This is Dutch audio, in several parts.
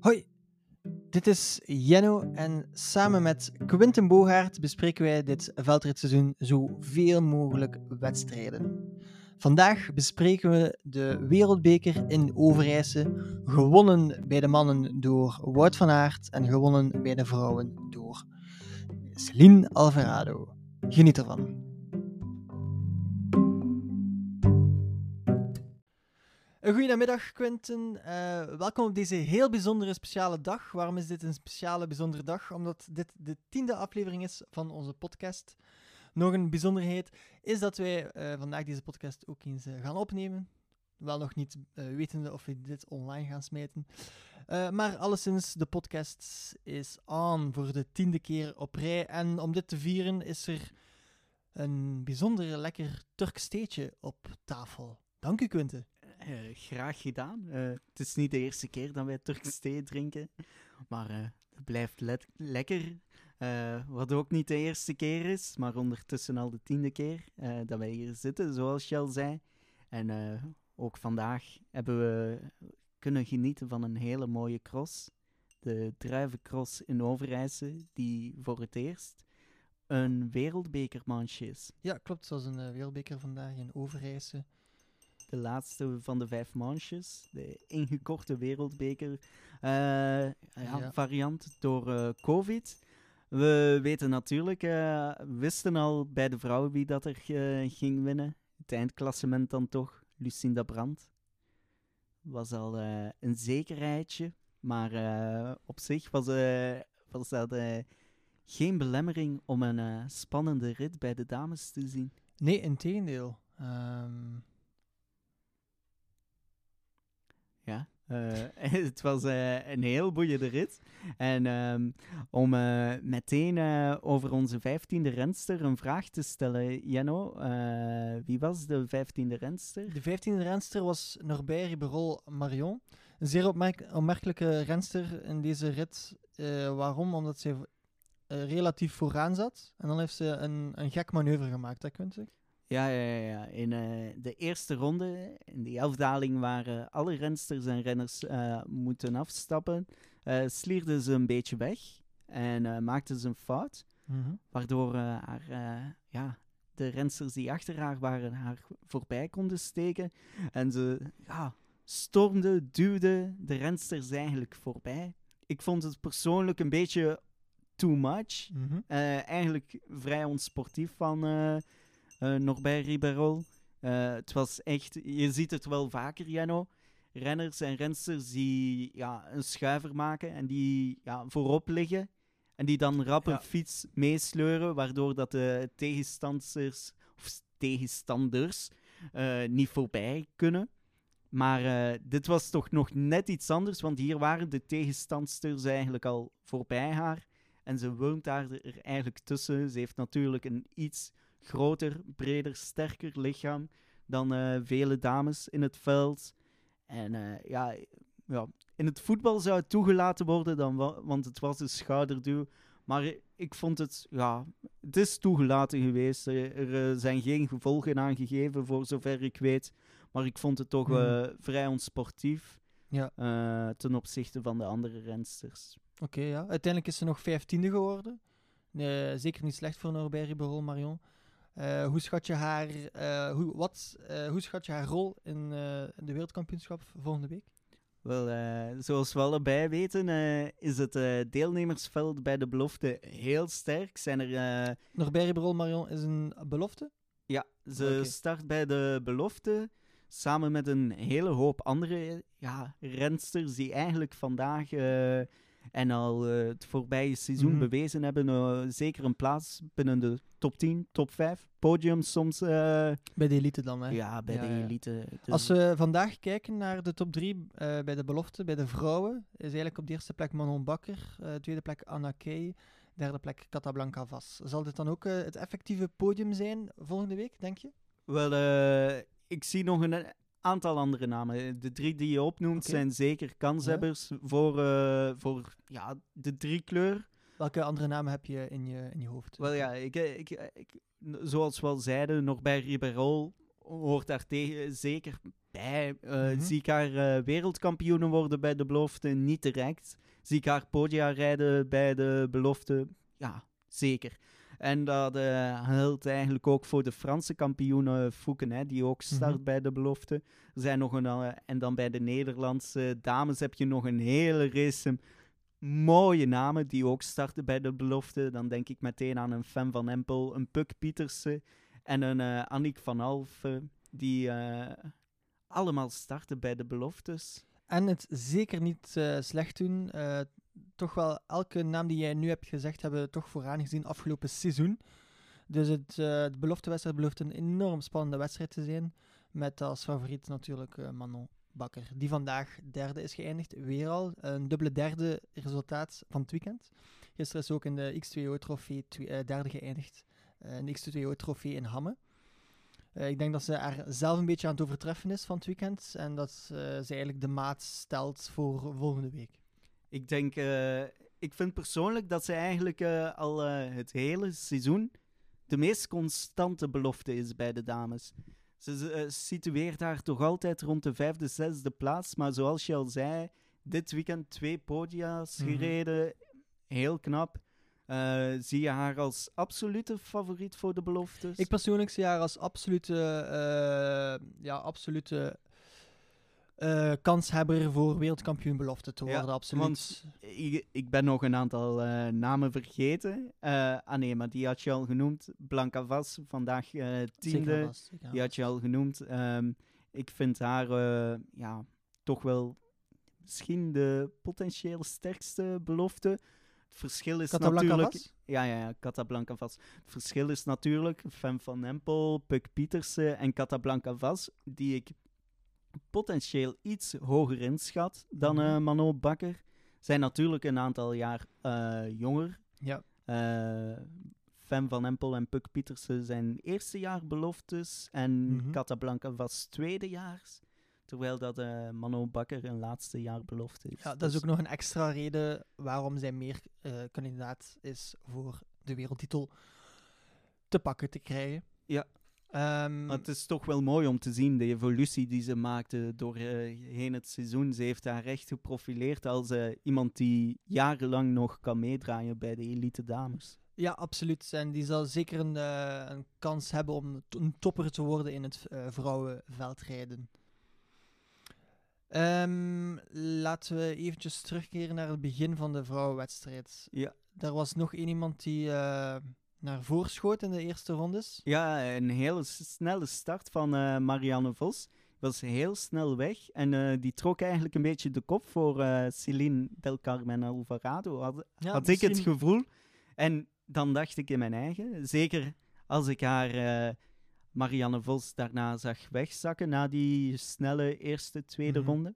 Hoi, dit is Jenno en samen met Quinten Bogaert bespreken wij dit veldritseizoen zoveel mogelijk wedstrijden. Vandaag bespreken we de Wereldbeker in Overijse, gewonnen bij de mannen door Wout van Aert en gewonnen bij de vrouwen door Celine Alvarado. Geniet ervan. Goedemiddag Quinten, uh, welkom op deze heel bijzondere speciale dag. Waarom is dit een speciale bijzondere dag? Omdat dit de tiende aflevering is van onze podcast. Nog een bijzonderheid is dat wij uh, vandaag deze podcast ook eens uh, gaan opnemen. Wel nog niet wetende of we dit online gaan smijten. maar alleszins, de podcast is aan voor de tiende keer op rij. En om dit te vieren is er een bijzonder lekker Turks steetje op tafel. Dank u Quinten. Uh, graag gedaan. Uh, het is niet de eerste keer dat wij Turks thee drinken, maar uh, het blijft le lekker. wat ook niet de eerste keer is, maar ondertussen al de tiende keer dat wij hier zitten, zoals al zei. En ook vandaag hebben we kunnen genieten van een hele mooie cross. De druivencross in Overijse, die voor het eerst een wereldbekermanche is. Ja, klopt. Zoals een wereldbeker vandaag in Overijse de laatste van de vijf manches. De ingekorte wereldbeker uh, ja, variant door uh, COVID. We weten natuurlijk, uh, wisten al bij de vrouwen wie dat er ging winnen. Het eindklassement dan toch, Lucinda Brandt. Was al een zekerheidje, maar op zich was, was dat geen belemmering om een spannende rit bij de dames te zien. Nee, in tegendeel. Um, Ja, uh, het was uh, een heel boeiende rit. En um, om uh, meteen over onze vijftiende renster een vraag te stellen, Jenno. wie was de vijftiende renster? De vijftiende renster was Norbert Riberol Marion. Een zeer opmerk opmerkelijke renster in deze rit. waarom? Omdat ze relatief vooraan zat. En dan heeft ze een, een gek manoeuvre gemaakt, dat kunt u? Ja, ja, ja. In uh, de eerste ronde, in die afdaling waar alle rensters en renners uh, moeten afstappen, slierden ze een beetje weg en maakten ze een fout. Mm -hmm. Waardoor haar, ja, de rensters die achter haar waren haar voorbij konden steken. En ze ja, stormde, duwde de rensters eigenlijk voorbij. Ik vond het persoonlijk een beetje too much. Mm -hmm. eigenlijk vrij onsportief van uh, nog bij Riberol. Uh, het was echt, je ziet het wel vaker, Jano. Renners en rensters die ja, een schuiver maken en die ja, voorop liggen. En die dan rap een fiets meesleuren, waardoor dat de tegenstanders, of tegenstanders uh, niet voorbij kunnen. Maar uh, dit was toch nog net iets anders, want hier waren de tegenstanders eigenlijk al voorbij haar. En ze woont daar er eigenlijk tussen. Ze heeft natuurlijk een iets groter, breder, sterker lichaam dan uh, vele dames in het veld. En uh, ja, ja, in het voetbal zou het toegelaten worden, dan want het was een schouderduw. Maar ik vond het, ja, het is toegelaten geweest. Er, zijn geen gevolgen aangegeven, voor zover ik weet. Maar ik vond het toch uh, vrij onsportief ja. ten opzichte van de andere rensters. Oké, ja. Uiteindelijk is ze nog vijftiende geworden. Zeker niet slecht voor Norbert Ribeiro Marion. Uh, hoe, schat je haar, uh, hoe, wat, uh, hoe schat je haar rol in, de wereldkampioenschap volgende week? Wel, zoals we allebei weten, is het deelnemersveld bij de belofte heel sterk. Zijn er, Norbert Brol Marion is een belofte? Ja, ze okay. start bij de belofte samen met een hele hoop andere ja, rensters die eigenlijk vandaag en al uh, het voorbije seizoen mm. bewezen hebben. Uh, zeker een plaats binnen de top 10, top 5. Podium soms. Uh, bij de elite dan, hè? Ja, bij ja, de ja. elite. Dus Als we vandaag kijken naar de top 3 bij de belofte, bij de vrouwen, is eigenlijk op de eerste plek Manon Bakker, tweede plek Anna Kay, derde plek Catablanca Vas. Zal dit dan ook het effectieve podium zijn volgende week, denk je? Wel, ik zie nog een aantal andere namen. De drie die je opnoemt okay. zijn zeker kanshebbers ja. voor, uh, voor ja, de drie kleur. Welke andere namen heb je in je, in je hoofd? Wel ja, ik, ik, ik, zoals we al zeiden, nog bij Riberol hoort daar tegen, zeker bij. Eh, Mhm. Zie ik haar eh, wereldkampioenen worden bij de belofte? Niet direct. Zie ik haar podia rijden bij de belofte? Ja, zeker. En dat eh geldt eigenlijk ook voor de Franse kampioenen Fouken, hè, die ook start Mhm. bij de belofte. Er zijn nog een, eh, en dan bij de Nederlandse dames heb je nog een hele race mooie namen die ook starten bij de belofte. Dan denk ik meteen aan een Fem van Empel, een Puk Pietersen en een eh Annick van Alphen, die eh, allemaal starten bij de beloftes. En het zeker niet eh, slecht doen. Eh, toch wel elke naam die jij nu hebt gezegd, hebben we toch vooraan gezien afgelopen seizoen. Dus het, eh, de beloftewedstrijd belooft een enorm spannende wedstrijd te zijn. Met als favoriet natuurlijk eh, Manon Bakker, die vandaag derde is geëindigd. Weer al een dubbele derde resultaat van het weekend. Gisteren is ook in de X2O-trofee derde geëindigd. eh, in de X2O-trofee in Hamme. Eh, ik denk dat ze er zelf een beetje aan het overtreffen is van het weekend. En dat eh, ze eigenlijk de maat stelt voor volgende week. Ik denk, eh, ik vind persoonlijk dat ze eigenlijk eh, al eh, het hele seizoen de meest constante belofte is bij de dames. Ze situeert haar toch altijd rond de vijfde, zesde plaats. Maar zoals je al zei, dit weekend twee podia's Mhm. gereden. Heel knap. Zie je haar als absolute favoriet voor de beloftes? Ik persoonlijk zie haar als absolute, eh, ja, absolute eh, kanshebber voor wereldkampioenbelofte te Ja, worden. absoluut. want ik, ik ben nog een aantal eh, namen vergeten. Eh, ah nee, maar die had je al genoemd. Blanca Vas, vandaag tiende. vast, Die had je al genoemd. Ehm, ik vind haar ja, toch wel misschien de potentieel sterkste belofte. Het verschil is natuurlijk... Ja, ja, ja, Catablanca Vas. Het verschil is natuurlijk Fem van Empel, Puk Pietersen en Catablanca Vas, die ik potentieel iets hoger inschat dan Mhm. eh Manon Bakker. Zijn natuurlijk een aantal jaar eh, jonger. Ja. Eh Fem van Empel en Puk Pietersen zijn eerste jaar beloftes en Mhm. Catablanca was tweedejaars. Terwijl dat Manon Bakker een laatste jaar belofte is. Ja, dat is ook nog een extra reden waarom zij meer kandidaat is voor de wereldtitel te pakken te krijgen. Ja. Ehm, Maar het is toch wel mooi om te zien, de evolutie die ze maakte doorheen het seizoen. Ze heeft haar echt geprofileerd als eh, iemand die jarenlang nog kan meedraaien bij de elite dames. Ja, absoluut. En die zal zeker een, eh, een kans hebben om een topper te worden in het eh, vrouwenveldrijden. Ehm, laten we eventjes terugkeren naar het begin van de vrouwenwedstrijd. Ja. Er was nog één iemand die eh, naar voren schoot in de eerste rondes. Ja, een hele snelle start van eh, Marianne Vos. Was heel snel weg en eh, die trok eigenlijk een beetje de kop voor eh Celine Del Carmen Alvarado, had, Ja, had ik het gevoel. En dan dacht ik in mijn eigen, zeker als ik haar Marianne Vos daarna zag wegzakken na die snelle eerste, tweede Mhm. ronde,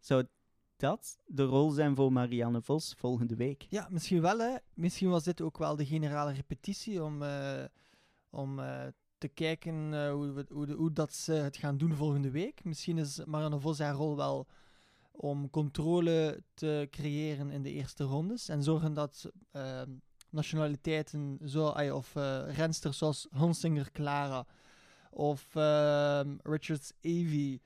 zou dat de rol zijn voor Marianne Vos volgende week. Ja, misschien wel. Hè. Misschien was dit ook wel de generale repetitie om, eh, om eh, te kijken eh, hoe, hoe, hoe dat ze het gaan doen volgende week. Misschien is Marianne Vos haar rol wel om controle te creëren in de eerste rondes en zorgen dat eh, nationaliteiten zo, of rensters zoals Honsinger Clara of ehm, Richards Avey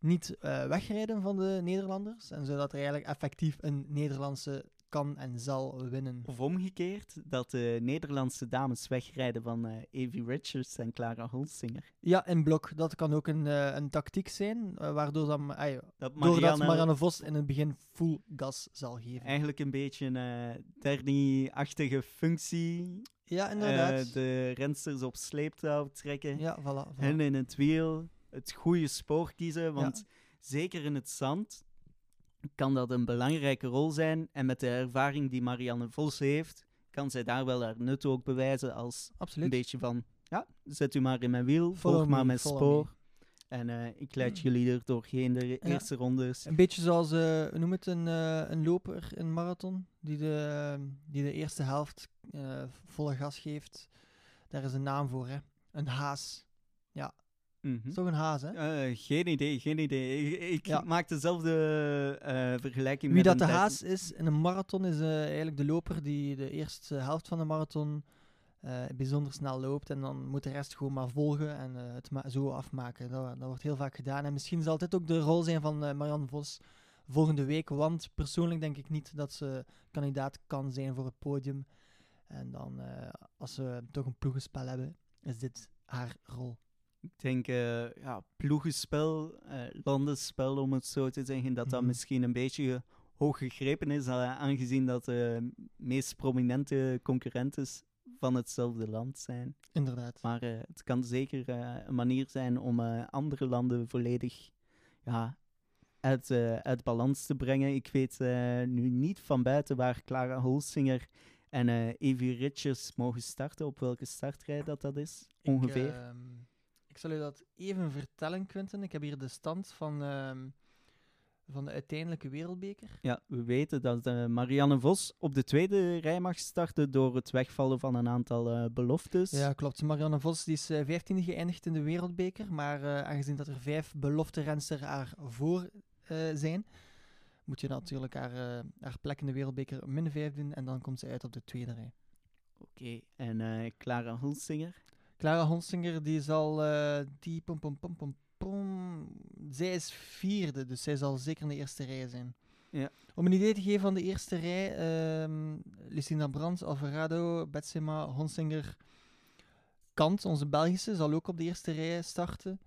niet eh, wegrijden van de Nederlanders. En zodat er eigenlijk effectief een Nederlandse kan en zal winnen. Of omgekeerd, dat de Nederlandse dames wegrijden van eh Evie Richards en Clara Holsinger. Ja, in blok. Dat kan ook een, eh, een tactiek zijn, waardoor dan, Dat doordat Marianne, Vos in het begin full gas zal geven. eigenlijk een beetje een Terni-achtige functie. Ja, inderdaad. de rensters op sleeptouw trekken. ja, voilà. voilà. Hen in het wiel. Het goede spoor kiezen. Want zeker in het zand kan dat een belangrijke rol zijn. En met de ervaring die Marianne Vos heeft, kan zij daar wel haar nut ook bewijzen als Absoluut. een beetje van... Ja, zet u maar in mijn wiel, volg maar mijn spoor. En eh, ik leid jullie er doorheen de eerste rondes. Een beetje zoals, eh, noem het, een, eh, een loper in een marathon, die de, die de eerste helft volle gas geeft. Daar is een naam voor, hè. Een haas. Mhm. is toch een haas, hè? Eh, geen idee, geen idee. Ik, ik Ja. maak dezelfde eh, vergelijking Wie met dat de haas is in een marathon, is eh, eigenlijk de loper die de eerste helft van de marathon bijzonder snel loopt. En dan moet de rest gewoon maar volgen en het ma- zo afmaken. Dat, dat wordt heel vaak gedaan. En misschien zal dit ook de rol zijn van Marianne Vos volgende week. Want persoonlijk denk ik niet dat ze kandidaat kan zijn voor het podium. En dan, als ze toch een ploegenspel hebben, is dit haar rol. Ik denk, eh, ja, ploegenspel, eh, landenspel om het zo te zeggen, dat dat Mhm. misschien een beetje hoog gegrepen is, eh, aangezien dat de meest prominente concurrenten van hetzelfde land zijn. Inderdaad. Maar het kan zeker een manier zijn om andere landen volledig ja, uit, uit balans te brengen. Ik weet nu niet van buiten waar Clara Holsinger en Evie Richards mogen starten, op welke startrij dat, dat is, ongeveer. Ik, ehm, ik zal u dat even vertellen, Quinten. Ik heb hier de stand van, ehm, van de uiteindelijke wereldbeker. Ja, we weten dat eh, Marianne Vos op de tweede rij mag starten door het wegvallen van een aantal eh, beloftes. Ja, klopt. Marianne Vos die is eh, 15e geëindigd in de wereldbeker. Maar aangezien dat er vijf belofte rensters haar voor zijn, moet je natuurlijk haar, haar plek in de wereldbeker min 5 doen. En dan komt ze uit op de tweede rij. Oké, en eh, Clara Holsinger? Clara Honsinger, die zal... eh, die pom, pom, pom, pom, pom. Zij is vierde, dus zij zal zeker in de eerste rij zijn. Ja. Om een idee te geven van de eerste rij, ehm Lucinda Brandt, Alvarado, Betsema, Honsinger, Kant, onze Belgische, zal ook op de eerste rij starten.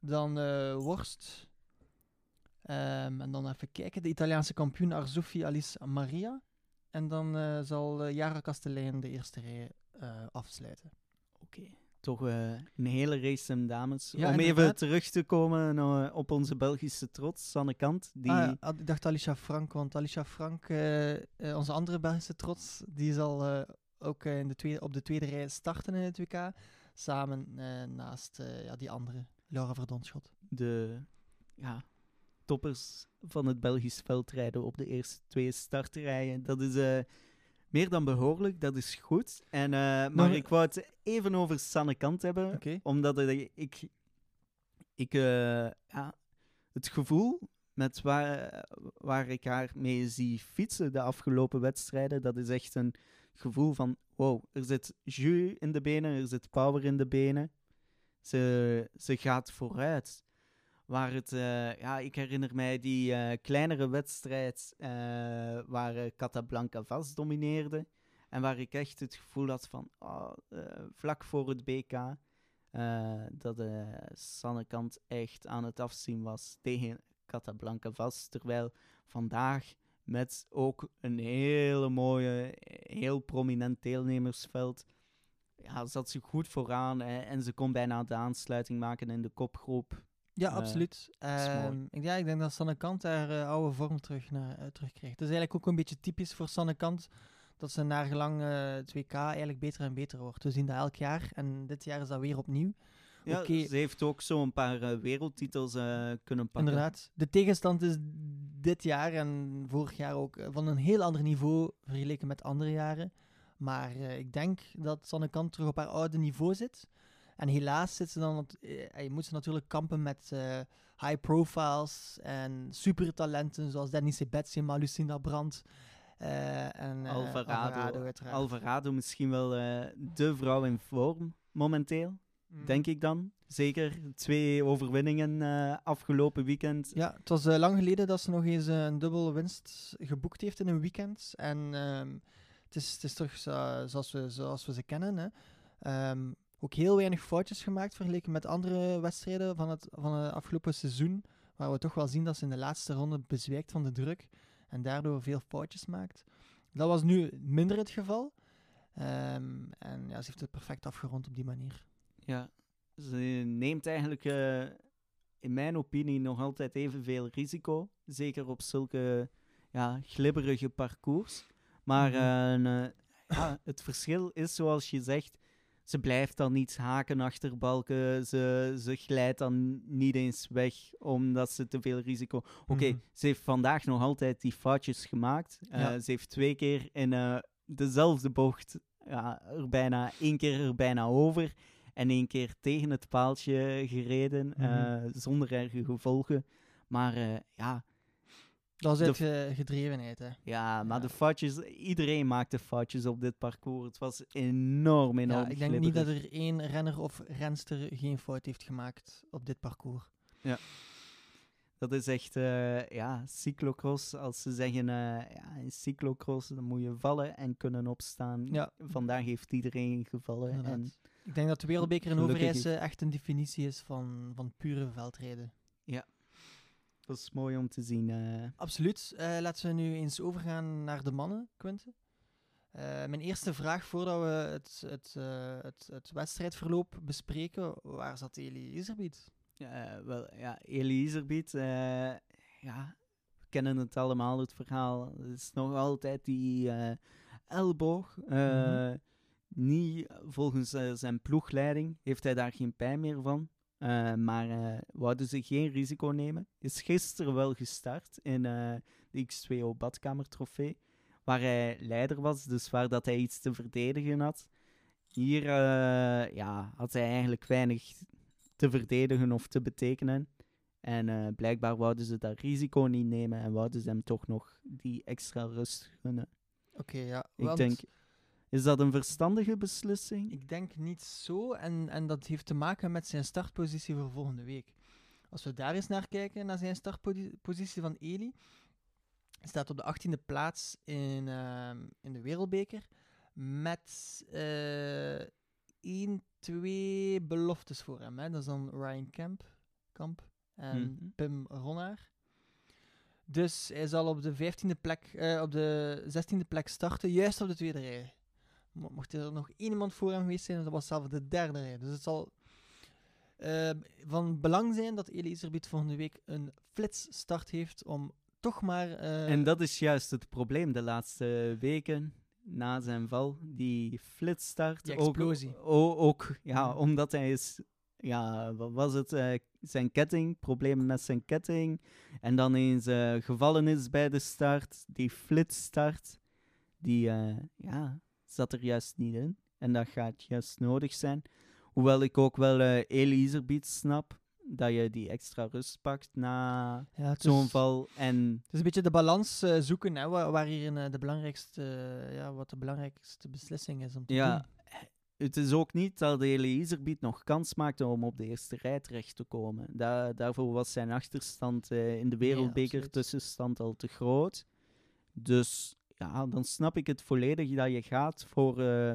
Dan eh, Worst. Ehm, en dan even kijken, de Italiaanse kampioen Arzufi Alice Maria. En dan eh, zal Jara Kastelein de eerste rij afsluiten. Oké, toch eh, een hele race dames. Ja, Om even terug te komen eh, op onze Belgische trots, Sanne Kant. Die, Ah, ja, ik dacht Alicia Frank, want Alicia Frank, eh, onze andere Belgische trots, die zal ook in de tweede, op de tweede rij starten in het WK. Samen naast ja, die andere, Laura Verdonschot. de ja, toppers van het Belgisch veldrijden op de eerste twee startrijen. Dat is meer dan behoorlijk, dat is goed. En, eh, maar ik wou het even over Sanne Kant hebben. Omdat ik, ik eh, ja, het gevoel met waar, waar ik haar mee zie fietsen de afgelopen wedstrijden, dat is echt een gevoel van, wow, er zit jus in de benen, er zit power in de benen. Ze, ze gaat vooruit. Waar het, eh, ja, ik herinner mij die eh, kleinere wedstrijd eh, waar Casablanca vast domineerde. En waar ik echt het gevoel had van, ah, vlak voor het BK, dat de Sanne Kant echt aan het afzien was tegen Casablanca vast. Terwijl vandaag met ook een hele mooie, heel prominent deelnemersveld, ja, zat ze goed vooraan en ze kon bijna de aansluiting maken in de kopgroep. Ja, Eh, absoluut. Ehm, ik, ja, ik denk dat Sanne Kant haar eh, oude vorm terug naar, eh, terugkrijgt. Het is eigenlijk ook een beetje typisch voor Sanne Kant dat ze naar gelang eh, het WK eigenlijk beter en beter wordt. We zien dat elk jaar en dit jaar is dat weer opnieuw. Ja, Oké. Ze heeft ook zo een paar wereldtitels eh, kunnen pakken. Inderdaad. De tegenstand is dit jaar en vorig jaar ook van een heel ander niveau vergeleken met andere jaren. Maar eh, ik denk dat Sanne Kant terug op haar oude niveau zit. En helaas zit ze dan, eh, je moet ze natuurlijk kampen met eh, high profiles en supertalenten zoals Denise Betsema, Lucinda Brandt eh, en eh, Alvarado. Alvarado misschien wel de vrouw in vorm momenteel, Mhm. denk ik dan. Zeker twee overwinningen afgelopen weekend. Ja, het was lang geleden dat ze nog eens een dubbele winst geboekt heeft in een weekend. En ehm, het, is, het is zo- zoals, we, zoals we ze kennen. Hè. Ehm, ook heel weinig foutjes gemaakt vergeleken met andere wedstrijden van het, van het afgelopen seizoen. Waar we toch wel zien dat ze in de laatste ronde bezwijkt van de druk. En daardoor veel foutjes maakt. Dat was nu minder het geval. Ehm, en ja, ze heeft het perfect afgerond op die manier. Ja, ze neemt eigenlijk eh, in mijn opinie nog altijd evenveel risico. Zeker op zulke ja, glibberige parcours. Maar Mhm. eh, eh, ja, het verschil is, zoals je zegt, ze blijft dan niet haken achter balken. Ze, ze glijdt dan niet eens weg omdat ze te veel risico. Oké, Mhm. ze heeft vandaag nog altijd die foutjes gemaakt. Eh, Ja. Ze heeft twee keer in eh, dezelfde bocht ja, er bijna één keer er bijna over en één keer tegen het paaltje gereden Mhm. eh, zonder erge gevolgen. Maar ja, Dat is De eh, gedrevenheid, hè. Ja, maar Ja. de foutjes, iedereen maakte foutjes op dit parcours. Het was enorm, enorm Ja, ik denk niet dat er één renner of renster geen fout heeft gemaakt op dit parcours. Dat is echt, eh, ja, cyclocross. Als ze zeggen, eh, ja, in cyclocross dan moet je vallen en kunnen opstaan. Ja. Vandaag heeft iedereen gevallen. En. Ik denk dat de wereldbeker in Overijse echt een definitie is van, van pure veldrijden. Dat is mooi om te zien. eh. Absoluut. Eh, laten we nu eens overgaan naar de mannen, Quinten. Eh, mijn eerste vraag voordat we het, het, eh, het, het wedstrijdverloop bespreken, waar zat Eli Iserbiet? Ja, wel, ja, Elie Iserbiet, eh, ja, we kennen het allemaal, het verhaal. Het is nog altijd die eh, elleboog. eh, Mhm. Niet volgens zijn ploegleiding heeft hij daar geen pijn meer van. Eh, maar eh wouden ze geen risico nemen. Is gisteren wel gestart in eh, de X2O Badkamer Trofee. Waar hij leider was, dus waar dat hij iets te verdedigen had. Hier ja, had hij eigenlijk weinig te verdedigen of te betekenen. En blijkbaar wouden ze dat risico niet nemen en wouden ze hem toch nog die extra rust gunnen. Oké, ja. Ik want denk, is dat een verstandige beslissing? Ik denk niet zo, en, en dat heeft te maken met zijn startpositie voor volgende week. Als we daar eens naar kijken, naar zijn startpositie van Eli, hij staat op de 18e plaats in, ehm, in de Wereldbeker met eh 1, 2 beloftes voor hem. Hè. Dat is dan Ryan Kemp, Kamp en Mhm. Pim Ronnaar. Dus hij zal op de 15e plek, eh, op de 16e plek starten, juist op de tweede rij. Mo- Mocht er nog één iemand voor hem geweest zijn, dat was zelfs de derde rij. Dus het zal eh, van belang zijn dat Eli Iserbiet volgende week een flitsstart heeft om toch maar... eh, En dat is juist het probleem de laatste weken na zijn val. Die flitsstart. Die ook- explosie. o- Ook, ja, omdat hij is... Ja, wat was het? eh, zijn ketting, problemen met zijn ketting. En dan eens eh, gevallen is bij de start. Die flitsstart, die ja, zat er juist niet in. En dat gaat juist nodig zijn. Hoewel ik ook wel eh Eli Iserbiet snap. Dat je die extra rust pakt na ja, zo'n val. En het is een beetje de balans eh, zoeken, hè, waar, waar hier eh, de belangrijkste, eh, ja, wat de belangrijkste beslissing is om te Ja, doen. het is ook niet dat de Iserbiet nog kans maakte om op de eerste rij terecht te komen. Da daarvoor was zijn achterstand eh, in de wereldbeker tussenstand al te groot. Dus ja, dan snap ik het volledig dat je gaat voor eh,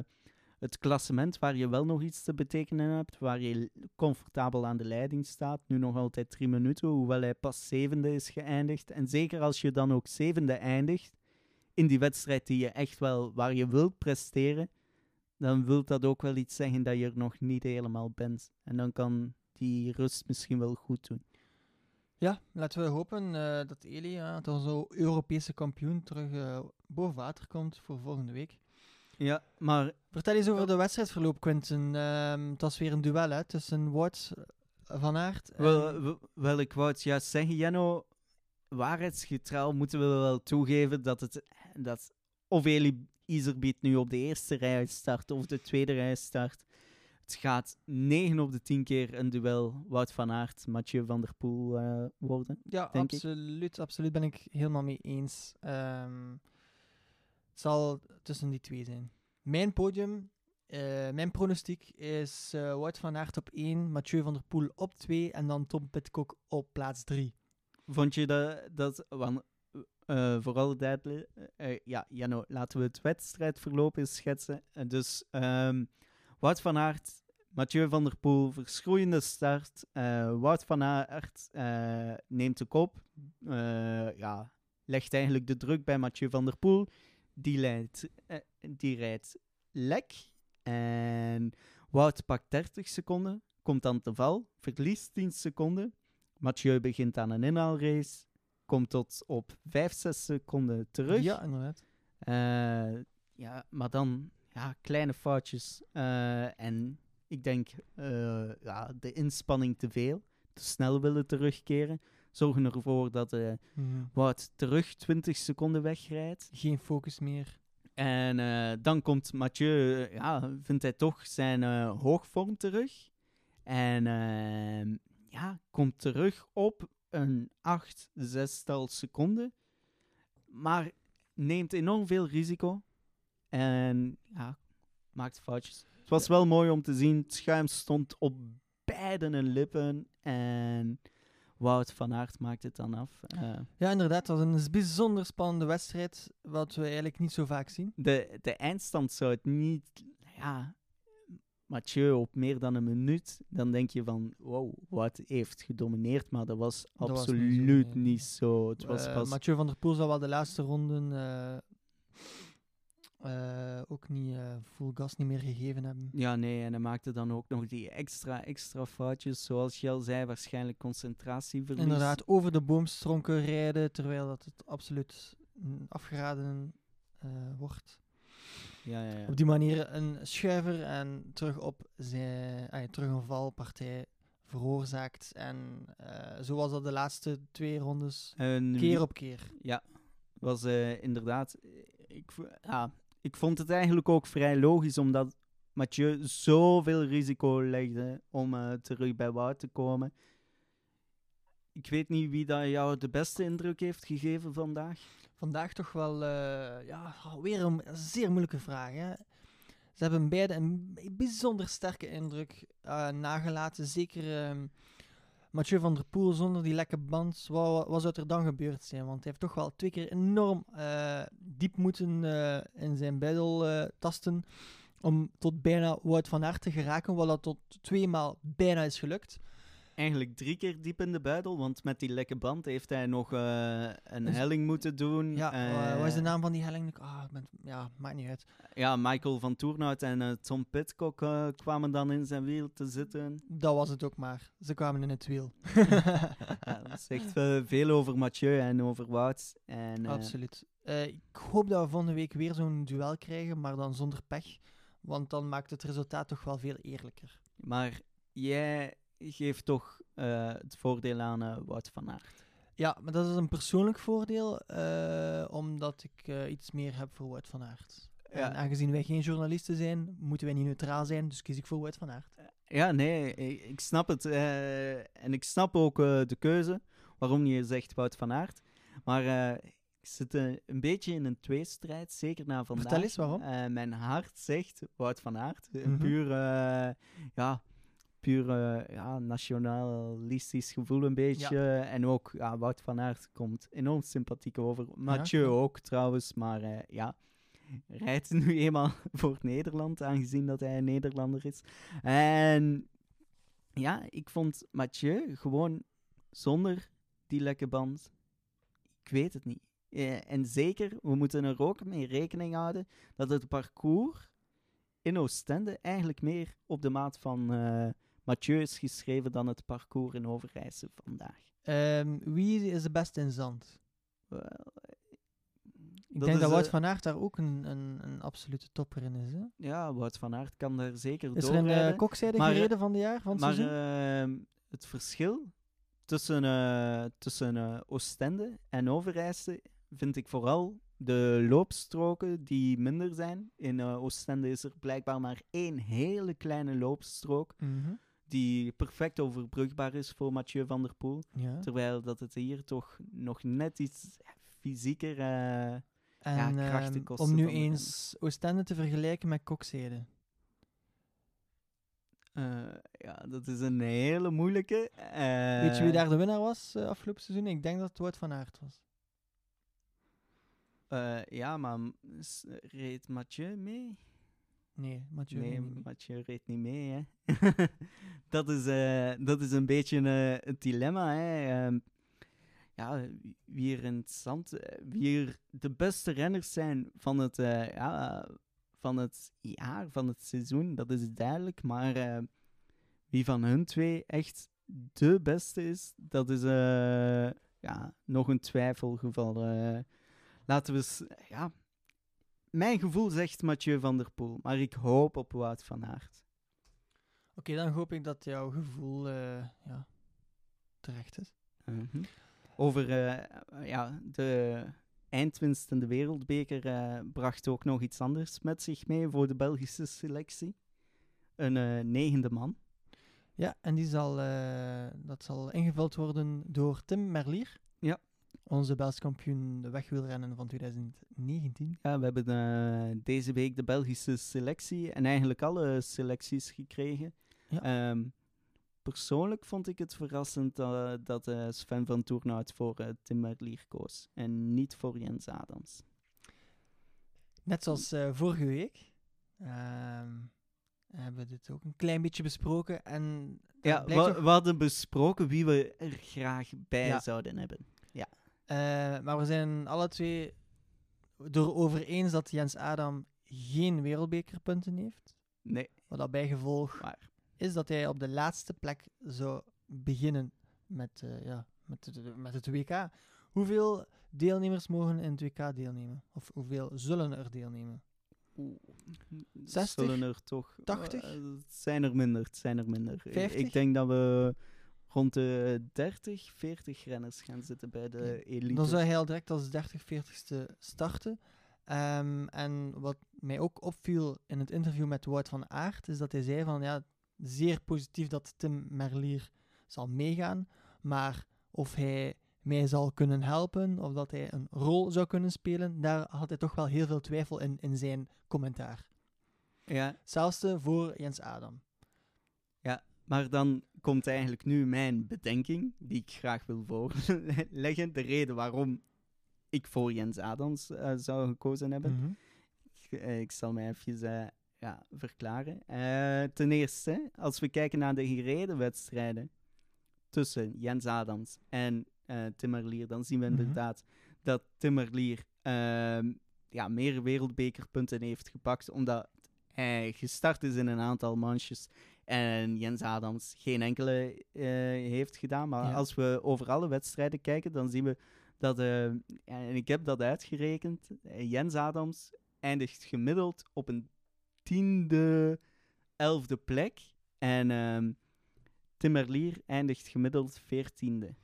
het klassement waar je wel nog iets te betekenen hebt, waar je comfortabel aan de leiding staat. Nu nog altijd drie minuten, hoewel hij pas zevende is geëindigd. En zeker als je dan ook zevende eindigt in die wedstrijd die je echt wel, waar je wilt presteren, dan wil dat ook wel iets zeggen dat je er nog niet helemaal bent. En dan kan die rust misschien wel goed doen. Ja, laten we hopen eh, dat Eli, ja, dat zo Europese kampioen, terug eh, boven water komt voor volgende week. Ja, maar Vertel eens over de wedstrijdverloop, Quinten. Ehm, het was weer een duel hè, tussen Wout van Aert en... wel, wel- ik wou het juist zeggen, Jenno, waarheidsgetrouw moeten we wel toegeven dat het, dat of Eli Iserbiet nu op de eerste rij start of de tweede rij start, het gaat 9 op de 10 keer een duel Wout van Aert, Mathieu van der Poel eh, worden. Ja, ik. absoluut, absoluut ben ik helemaal mee eens. Ehm, het zal tussen die twee zijn. Mijn podium, eh, mijn pronostiek is eh Wout van Aert op 1, Mathieu van der Poel op 2 en dan Tom Pitcock op plaats 3. Vond je dat, dat want, voor alle duidelijk, eh, ja, Janno, laten we het wedstrijdverloop eens schetsen. Dus ehm Wout van Aert, Mathieu van der Poel, verschroeiende start. Eh, Wout van Aert eh, neemt de kop, eh, ja, legt eigenlijk de druk bij Mathieu van der Poel. Die, leidt, die rijdt lek en Wout pakt 30 seconden, komt aan te val, verliest 10 seconden. Mathieu begint aan een inhaalrace, komt tot op 5, 6 seconden terug. Ja, inderdaad. Ja, maar dan ja, kleine foutjes. Eh, en ik denk eh, ja, de inspanning te veel, te snel willen terugkeren, zorgen ervoor dat eh Mhm. Wout terug 20 seconden wegrijdt. Geen focus meer. En dan komt Mathieu, ja, vindt hij toch zijn hoogvorm terug. En ehm, ja, komt terug op een 8, 6 seconden. maar neemt enorm veel risico. En ja, maakt foutjes. Het was wel mooi om te zien. Het schuim stond op beide hun lippen. En Wout van Aert maakt het dan af. Eh, Ja, inderdaad. Het was een bijzonder spannende wedstrijd, wat we eigenlijk niet zo vaak zien. de, de eindstand zou het niet... Ja, Mathieu op meer dan een minuut. Dan denk je van, wow, Wout heeft gedomineerd. Maar dat was Dat was niet zo, absoluut nee. niet zo. Het was Eh, pas... Mathieu van der Poel zal wel de laatste ronden eh, eh, ook niet eh, full gas niet meer gegeven hebben. Ja, nee, en hij maakte dan ook nog die extra, extra foutjes. Zoals je al zei, waarschijnlijk concentratieverlies. Inderdaad, over de boomstronken rijden, terwijl dat het absoluut afgeraden eh, wordt. Ja, ja, ja. Op die manier een schuiver en terug op zijn, terug een valpartij veroorzaakt. En zo was dat de laatste twee rondes, En keer op keer. Ja, was inderdaad. Ik, ja, ik vond het eigenlijk ook vrij logisch, omdat Mathieu zoveel risico legde om eh, terug bij Wout te komen. Ik weet niet wie dat jou de beste indruk heeft gegeven vandaag. Vandaag toch wel, eh, ja, weer een zeer moeilijke vraag. Ze hebben beide een bijzonder sterke indruk eh, nagelaten. Zeker ehm, Mathieu van der Poel zonder die lekke band. Wat, wat zou er dan gebeurd zijn? Want hij heeft toch wel twee keer enorm eh, diep moeten eh, in zijn buidel eh, tasten. Om tot bijna Wout van Aert te geraken. Wat dat tot tweemaal bijna is gelukt. Eigenlijk drie keer diep in de buidel, want met die lekke band heeft hij nog eh, een helling moeten doen. Ja, Eh, wat is de naam van die helling? Ah, ik ben, ja, maakt niet uit. Ja, Michael van Toernout en eh, Tom Pitcock kwamen dan in zijn wiel te zitten. Dat was het ook maar. Ze kwamen in het wiel. Ja, dat zegt veel over Mathieu en over Wout. En, Absoluut. Ik hoop dat we volgende week weer zo'n duel krijgen, maar dan zonder pech. Want dan maakt het resultaat toch wel veel eerlijker. Maar jij geeft toch eh, het voordeel aan eh, Wout van Aert. Ja, maar dat is een persoonlijk voordeel, eh, omdat ik iets meer heb voor Wout van Aert. Ja. En aangezien wij geen journalisten zijn, moeten wij niet neutraal zijn, dus kies ik voor Wout van Aert. Ja, nee, ik, ik snap het. en ik snap ook de keuze waarom je zegt Wout van Aert. Maar ik zit een beetje in een tweestrijd, zeker na vandaag. Vertel eens waarom. Mijn hart zegt Wout van Aert. Mhm. Puur, ja, puur ja, nationalistisch gevoel een beetje. En ook ja, Wout van Aert komt enorm sympathiek over. Mathieu ja. ook trouwens, maar eh, ja... Rijdt nu eenmaal voor Nederland, aangezien dat hij een Nederlander is. En ja, ik vond Mathieu gewoon zonder die lekke band. Ik weet het niet. Eh, en zeker, we moeten er ook mee rekening houden dat het parcours in Oostende eigenlijk meer op de maat van eh, Mathieu is geschreven dan het parcours in Overijse vandaag. Ehm, wie is de beste in zand? Ik Dat denk dat Wout eh, van Aert daar ook een, een, een absolute topper in is. Hè? ja, Wout van Aert kan daar zeker Is er een uh, kokzijde gereden van de jaar, van het maar ehm, het verschil tussen, eh, tussen Oostende en Overijse vind ik vooral de loopstroken die minder zijn. In Oostende is er blijkbaar maar één hele kleine loopstrook Mhm. Die perfect overbrugbaar is voor Mathieu van der Poel. Ja. Terwijl dat het hier toch nog net iets fysieker... eh, En Ja, ehm, krachtenkosten om nu eens Oostende te vergelijken met Kokzijde. eh, ja, dat is een hele moeilijke. Weet je wie Eh, daar de winnaar was eh, afgelopen seizoen? Ik denk dat het Wout van Aert was. eh, ja, maar reed Mathieu mee? Nee, Mathieu. nee, reed niet mee. Mathieu reed niet mee, hè. dat, is, eh, dat is een beetje eh, het dilemma, hè. Ehm, ja, wie er in het zand... eh, wie er de beste renners zijn van het, eh, ja, van het jaar, van het seizoen, dat is duidelijk. Maar eh, wie van hun twee echt de beste is, dat is eh, ja, nog een twijfelgeval. eh. laten we. Ja, mijn gevoel zegt Mathieu van der Poel, maar ik hoop op Wout van Aert. Oké, dan hoop ik dat jouw gevoel eh, ja, terecht is. Mhm. Over eh, ja, de eindwinst in de Wereldbeker eh, bracht ook nog iets anders met zich mee voor de Belgische selectie. Een negende man. Ja, en die zal, dat zal ingevuld worden door Tim Merlier. Onze Belgisch kampioen de wegwielrennen van 2019. Ja, we hebben eh, deze week de Belgische selectie en eigenlijk alle selecties gekregen. Ja. Ehm, persoonlijk vond ik het verrassend eh, dat eh, Sven van Toornout voor eh, Tim Merlier koos en niet voor Jens Adams. Net zoals vorige week. ehm, hebben we dit ook een klein beetje besproken. En Ja, we, hadden besproken wie we er graag bij Ja. zouden hebben. Eh, maar we zijn alle twee erover eens dat Jens Adam geen wereldbekerpunten heeft. Nee, Wat dat bijgevolg is dat hij op de laatste plek zou beginnen met, eh, ja, met, met het WK. Hoeveel deelnemers mogen in het WK deelnemen? Of hoeveel zullen er deelnemen? Oeh, 60? Zullen er toch... 80? eh, het zijn er minder, het zijn er minder. Ik- 50? Ik denk dat we rond de 30, 40 renners gaan zitten bij de elite. Dan zou hij al direct als 30, 40ste starten. Ehm, en wat mij ook opviel in het interview met Wout van Aert, is dat hij zei van ja, zeer positief dat Tim Merlier zal meegaan, maar of hij mij zal kunnen helpen, of dat hij een rol zou kunnen spelen, daar had hij toch wel heel veel twijfel in, in zijn commentaar. Ja, Zelfs voor Jens Adam. maar dan komt eigenlijk nu mijn bedenking, die ik graag wil voorleggen. De reden waarom ik voor Jens Adams eh, zou gekozen hebben. Mhm. Ik, eh, ik zal mij even eh, ja, verklaren. Ten eerste, als we kijken naar de gereden wedstrijden tussen Jens Adams en Timmerlier, dan zien we Mhm. inderdaad dat Timmerlier ehm, ja, meer wereldbekerpunten heeft gepakt, omdat hij gestart is in een aantal manches en Jens Adams geen enkele eh, heeft gedaan. Maar Ja. als we over alle wedstrijden kijken, dan zien we dat, eh, en ik heb dat uitgerekend, eh, Jens Adams eindigt gemiddeld op een tiende, elfde plek. En ehm Tim Merlier eindigt gemiddeld veertiende.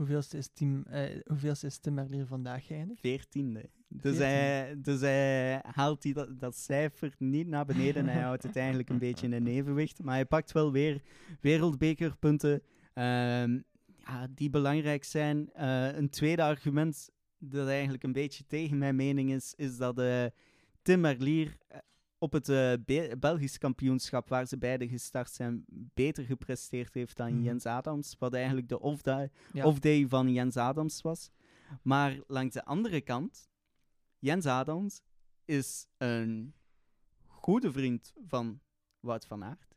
Hoeveelste is, team, eh, hoeveelste is Tim Merlier vandaag geëindigd? Veertiende. Dus, 14e. hij, dus hij haalt die, dat, dat cijfer niet naar beneden. hij houdt het eigenlijk een beetje in een evenwicht. Maar hij pakt wel weer wereldbekerpunten ehm, ja, die belangrijk zijn. Eh, een tweede argument dat eigenlijk een beetje tegen mijn mening is, is dat eh, Tim Merlier op het eh, Be- Belgisch kampioenschap, waar ze beide gestart zijn, beter gepresteerd heeft dan Mhm. Jens Adams. Wat eigenlijk de off-day Ja. off-day van Jens Adams was. Maar langs de andere kant, Jens Adams is een goede vriend van Wout van Aert.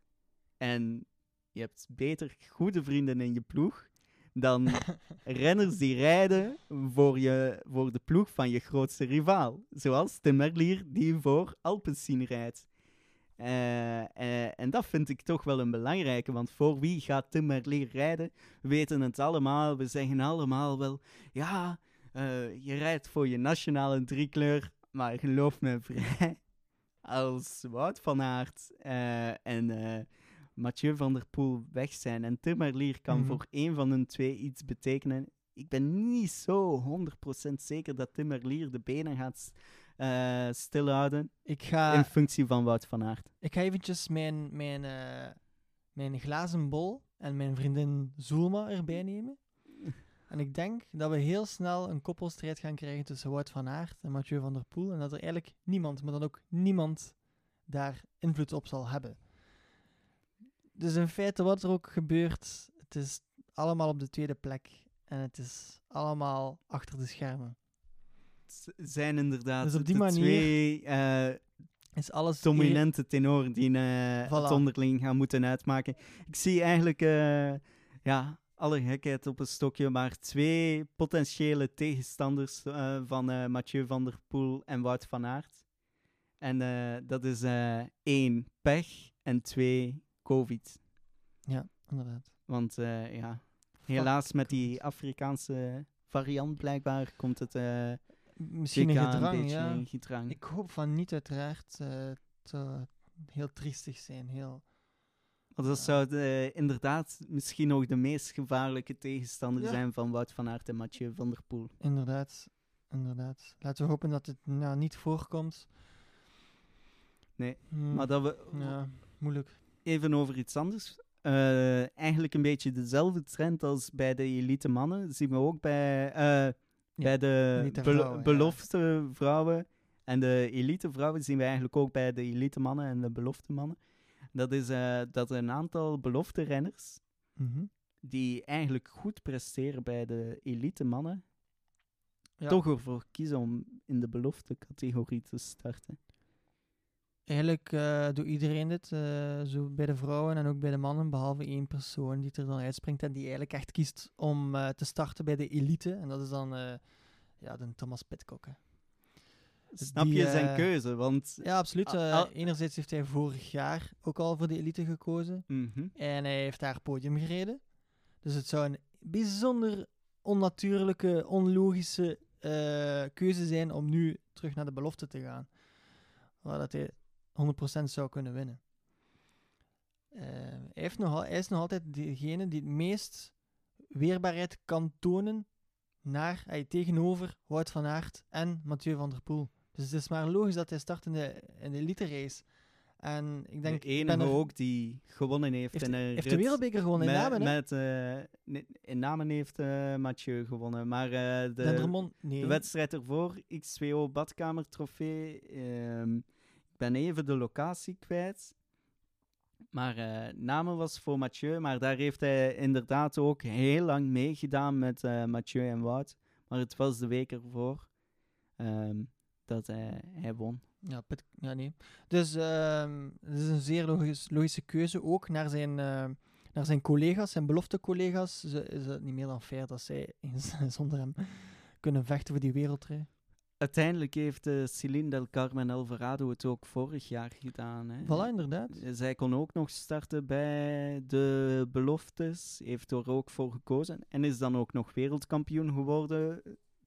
En je hebt beter goede vrienden in je ploeg dan renners die rijden voor, je, voor de ploeg van je grootste rivaal. Zoals Tim Merlier, die voor Alpecin rijdt. Eh, eh, en dat vind ik toch wel een belangrijke, want voor wie gaat Tim Merlier rijden? We weten het allemaal, we zeggen allemaal wel, ja, eh, je rijdt voor je nationale driekleur, maar geloof me vrij, als Wout van Aert en Mathieu van der Poel weg zijn en Tim Merlier kan Mhm. voor één van hun twee iets betekenen, ik ben niet zo 100% zeker dat Tim Merlier de benen gaat eh, stilhouden Ik ga, in functie van Wout van Aert. ik ga eventjes mijn, mijn, eh, mijn glazen bol en mijn vriendin Zulma erbij nemen. En ik denk dat we heel snel een koppelstrijd gaan krijgen tussen Wout van Aert en Mathieu van der Poel. En dat er eigenlijk niemand, maar dan ook niemand, daar invloed op zal hebben. Dus in feite, wat er ook gebeurt, het is allemaal op de tweede plek. En het is allemaal achter de schermen. Het zijn inderdaad Dus op die de manier- twee eh, Is alles dominante tenoren die eh, Voilà. het onderling gaan moeten uitmaken. Ik zie eigenlijk, eh, ja, alle gekheid op een stokje, maar twee potentiële tegenstanders van Mathieu van der Poel en Wout van Aert. En dat is één, pech en twee, covid. Inderdaad. Want eh, ja, helaas met die Afrikaanse variant blijkbaar komt het eh Misschien een gedrang, ja. in gedrang. Ik hoop van niet, uiteraard. eh, heel triestig zijn. Heel... Want dat Ja. zou inderdaad misschien nog de meest gevaarlijke tegenstander Ja. zijn van Wout van Aert en Mathieu van der Poel. Inderdaad. Inderdaad. Laten we hopen dat het nou, niet voorkomt. Nee, Hmm, Maar dat we Ja, moeilijk. Even over iets anders. Eh, eigenlijk een beetje dezelfde trend als bij de elite mannen. Zien we ook bij, eh, Ja, Bij de ja. belofte vrouwen en de elite vrouwen zien we eigenlijk ook bij de elite mannen en de belofte mannen. Dat is eh, dat er een aantal belofte renners Mhm. die eigenlijk goed presteren bij de elite mannen, Ja. toch ervoor kiezen om in de belofte categorie te starten. Eigenlijk eh, doet iedereen dit, eh, zo bij de vrouwen en ook bij de mannen, behalve één persoon die er dan uitspringt en die eigenlijk echt kiest om eh, te starten bij de elite. En dat is dan ja, de Thomas Pitcock. hè. Snap die, je zijn keuze? Want Ja, absoluut. Eh, al- enerzijds heeft hij vorig jaar ook al voor de elite gekozen. Mhm. En hij heeft daar podium gereden. Dus het zou een bijzonder onnatuurlijke, onlogische keuze zijn om nu terug naar de belofte te gaan. Waar dat hij 100% zou kunnen winnen. Eh, hij, heeft nog, al- hij is nog altijd degene die het meest weerbaarheid kan tonen naar, eh, tegenover Wout van Aert en Mathieu van der Poel. Dus het is maar logisch dat hij start in de, in de elite race. En ik denk, de enige er- ook die gewonnen heeft, heeft, in een heeft de wereldbeker gewonnen in met, Namen, hè? met, eh, in Namen heeft eh, Mathieu gewonnen, maar eh, de, nee. de wedstrijd ervoor, X2O Badkamer Trofee, ehm, ben even de locatie kwijt. Maar Namen was voor Mathieu, maar daar heeft hij inderdaad ook heel lang meegedaan met eh, Mathieu en Wout. Maar het was de week ervoor ehm, dat hij, won. Ja, ja, nee. Dus ehm, het is een zeer logisch, logische keuze, ook naar zijn, eh, naar zijn collega's, zijn belofte collega's. Ze, is het niet meer dan fair dat zij zonder hem kunnen vechten voor die wereldrij. Uiteindelijk heeft uh, Celine del Carmen Alvarado het ook vorig jaar gedaan. Hè. Voilà, inderdaad. Zij kon ook nog starten bij de beloftes, heeft er ook voor gekozen en is dan ook nog wereldkampioen geworden.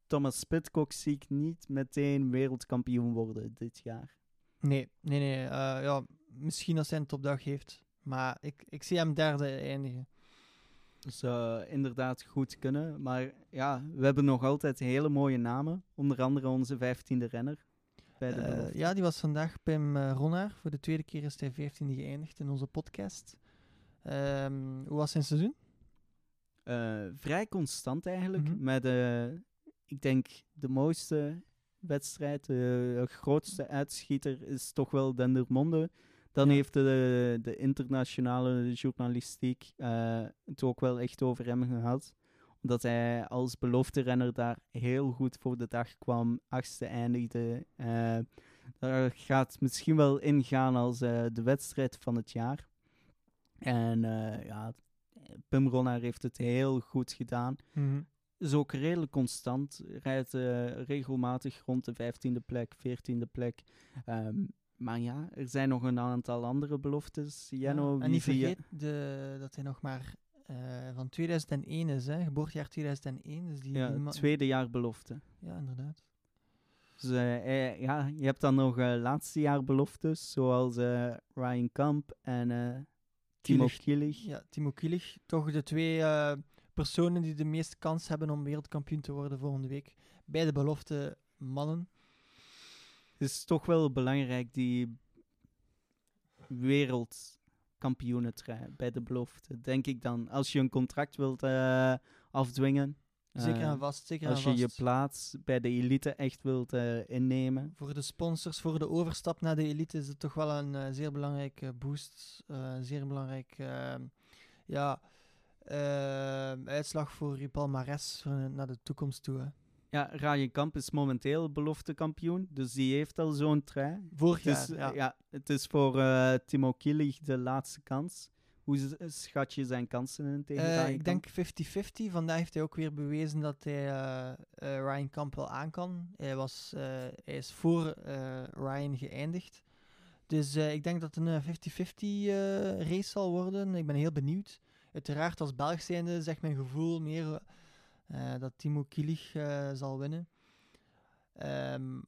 Thomas Pitcock zie ik niet meteen wereldkampioen worden dit jaar. Nee, nee, nee. eh, ja, misschien als hij een topdag heeft. Maar ik, ik zie hem derde eindigen. Zou inderdaad goed kunnen. Maar ja, we hebben nog altijd hele mooie namen. Onder andere onze vijftiende renner. Bij de Eh, ja, die was vandaag Pim uh, Ronnaar. Voor de tweede keer is hij 15e geëindigd in onze podcast. Um, hoe was zijn seizoen? Uh, vrij constant eigenlijk. Mhm. Met, uh, ik denk, de mooiste wedstrijd, de grootste uitschieter is toch wel Dendermonde. Dan heeft de, de internationale journalistiek uh, het ook wel echt over hem gehad. Omdat hij als belofte renner daar heel goed voor de dag kwam, achtste eindigde. Uh, daar gaat misschien wel ingaan als uh, de wedstrijd van het jaar. En ja, Pim Ronnaar heeft het heel goed gedaan. Mm Is ook redelijk constant. Rijdt uh, regelmatig rond de 15e plek, 14e plek. Um, maar ja, er zijn nog een aantal andere beloftes. Jenno, ja, en niet vergeet de, dat hij nog maar uh, van 2001 is, hè? geboortejaar 2001. Dus die, ja, die tweede jaar belofte. Ja, inderdaad. Dus uh, ja, je hebt dan nog uh, laatste jaar beloftes, zoals Ryan Kamp en Timo Kielig. Ja, Timo Kielig. Toch de twee personen die de meeste kans hebben om wereldkampioen te worden volgende week. Bij de belofte mannen. Het is toch wel belangrijk, die wereldkampioenentrui bij de belofte, denk ik dan. Als je een contract wilt uh, afdwingen. Zeker en vast, zeker Als je vast. je plaats bij de elite echt wilt uh, innemen. Voor de sponsors, voor de overstap naar de elite is het toch wel een uh, zeer belangrijke boost. Uh, zeer belangrijk ehm, ja, ehm, uitslag voor je palmares naar de toekomst toe. Hè. Ja, Ryan Kamp is momenteel belofte kampioen, dus die heeft al zo'n trui. Vorig dus, jaar, ja. ja. Het is voor uh, Timo Kielig de laatste kans. Hoe schat je zijn kansen in tegen uh, Ryan Ik denk 50-50. Vandaag heeft hij ook weer bewezen dat hij uh, Ryan Kamp wel aan kan. Hij, was, hij is voor Ryan geëindigd. Dus ik denk dat het een 50-50 race zal worden. Ik ben heel benieuwd. Uiteraard als Belg zijnde zegt mijn gevoel meer dat Timo Kielig uh, zal winnen. Um,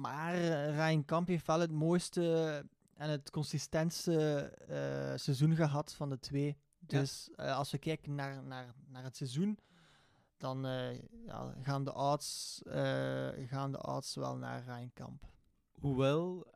maar Ryan Kamp heeft wel het mooiste en het consistentste uh, seizoen gehad van de twee. Dus ja. als we kijken naar, naar, naar het seizoen, dan ja, gaan, de odds, gaan de odds wel naar Ryan Kamp. Hoewel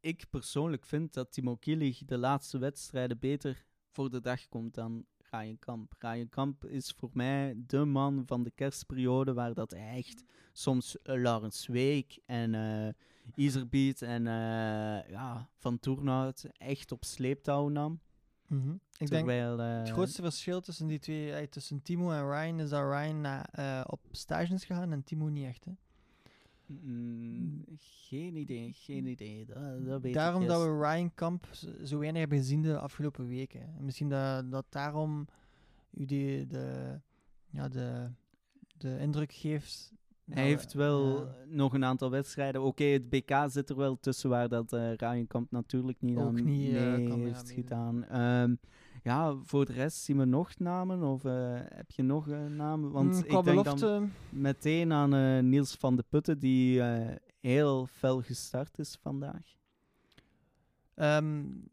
ik persoonlijk vind dat Timo Kielig de laatste wedstrijden beter voor de dag komt dan Ryan Kamp. Ryan Kamp is voor mij de man van de kerstperiode waar dat echt soms uh, Laurens Week en uh, Iserbeat en uh, ja, Van Toernout echt op sleeptouw nam. Mm -hmm. Ik Terwijl, denk het grootste verschil tussen die twee, tussen Timo en Ryan, is dat Ryan op stage is gegaan en Timo niet echt. Hè? Mm, geen idee, geen idee. Dat, dat weet daarom ik dat we Ryan Kamp zo weinig hebben gezien de afgelopen weken. Misschien dat, dat daarom u die, de, ja, de, de indruk geeft. Hij heeft wel ja. nog een aantal wedstrijden. Oké, okay, het BK zit er wel tussen waar dat uh, Ryan Kamp natuurlijk niet Ook aan niet, mee uh, heeft gedaan. Um, ja, voor de rest zien we nog namen? Of uh, heb je nog uh, namen? Want mm, ik denk dan meteen aan uh, Niels van de Putten, die heel fel gestart is vandaag. Um,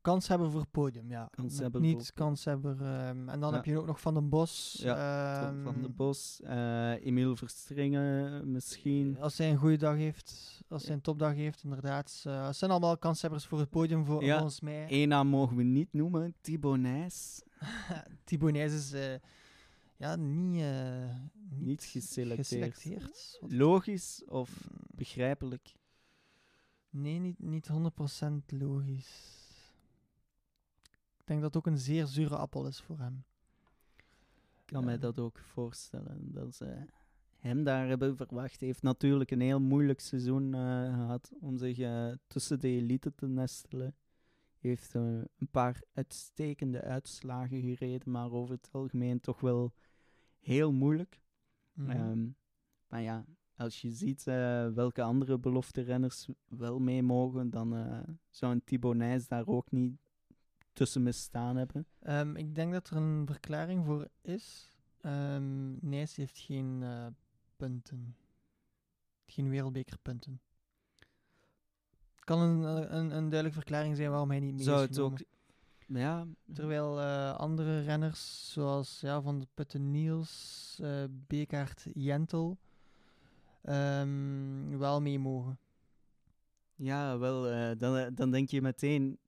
kans hebben voor podium, ja. Kans Met hebben niet kans hebben. ehm, en dan Ja. heb je ook nog Van den Bos. Ja, ehm, Van de Bos, eh Emiel Verstringen misschien. Als hij een goede dag heeft, als hij een topdag heeft, inderdaad. Uh, het zijn allemaal kanshebbers voor het podium, voor, Ja. volgens mij. Eén naam mogen we niet noemen, Thibaut Nijs. Thibaut Nijs is eh, ja, niet, eh, Niet geselecteerd. geselecteerd. Logisch of Mm, begrijpelijk? Nee, niet, niet 100% logisch. Ik denk dat het ook een zeer zure appel is voor hem. Ik kan mij Ja. dat ook voorstellen. Dat ze hem daar hebben verwacht. Hij heeft natuurlijk een heel moeilijk seizoen eh, gehad om zich eh, tussen de elite te nestelen. Hij heeft eh, een paar uitstekende uitslagen gereden, maar over het algemeen toch wel heel moeilijk. Mhm. Ehm, maar ja, als je ziet welke andere belofte renners wel mee mogen, dan zou een Thibaut Nijs daar ook niet tussen misstaan hebben. Ehm, ik denk dat er een verklaring voor is. Nijs heeft geen eh, punten. Geen wereldbekerpunten. Het kan een, eh, een, een duidelijke verklaring zijn waarom hij niet mee Zou is het ook... Ja, Terwijl eh, andere renners, zoals ja, Van de Putten Niels, Bekaert Jentel, ehm, wel mee mogen. Ja, wel, dan, dan denk je meteen,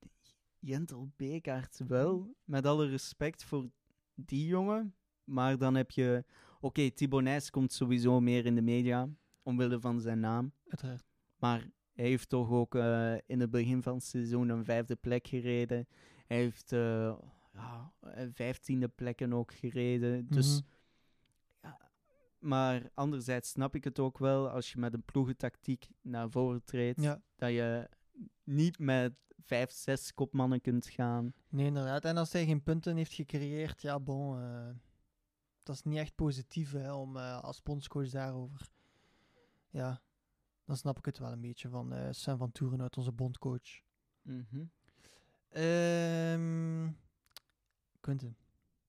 Jentel Bekaert wel, met alle respect voor die jongen. Maar dan heb je, oké, Thibaut Nijs komt sowieso meer in de media, omwille van zijn naam. Uiteraard. Maar hij heeft toch ook eh, in het begin van het seizoen een vijfde plek gereden. Hij heeft eh, ja, een vijftiende plekken ook gereden. Dus Mhm. maar anderzijds snap ik het ook wel als je met een ploegentactiek naar voren treedt. Ja, Dat je niet met vijf, zes kopmannen kunt gaan. nee, inderdaad. En als hij geen punten heeft gecreëerd, ja, bon. eh, dat is niet echt positief hè, om eh, als bondscoach daarover. Ja, dan snap ik het wel een beetje van eh Sam van Toeren uit onze bondcoach. Quentin,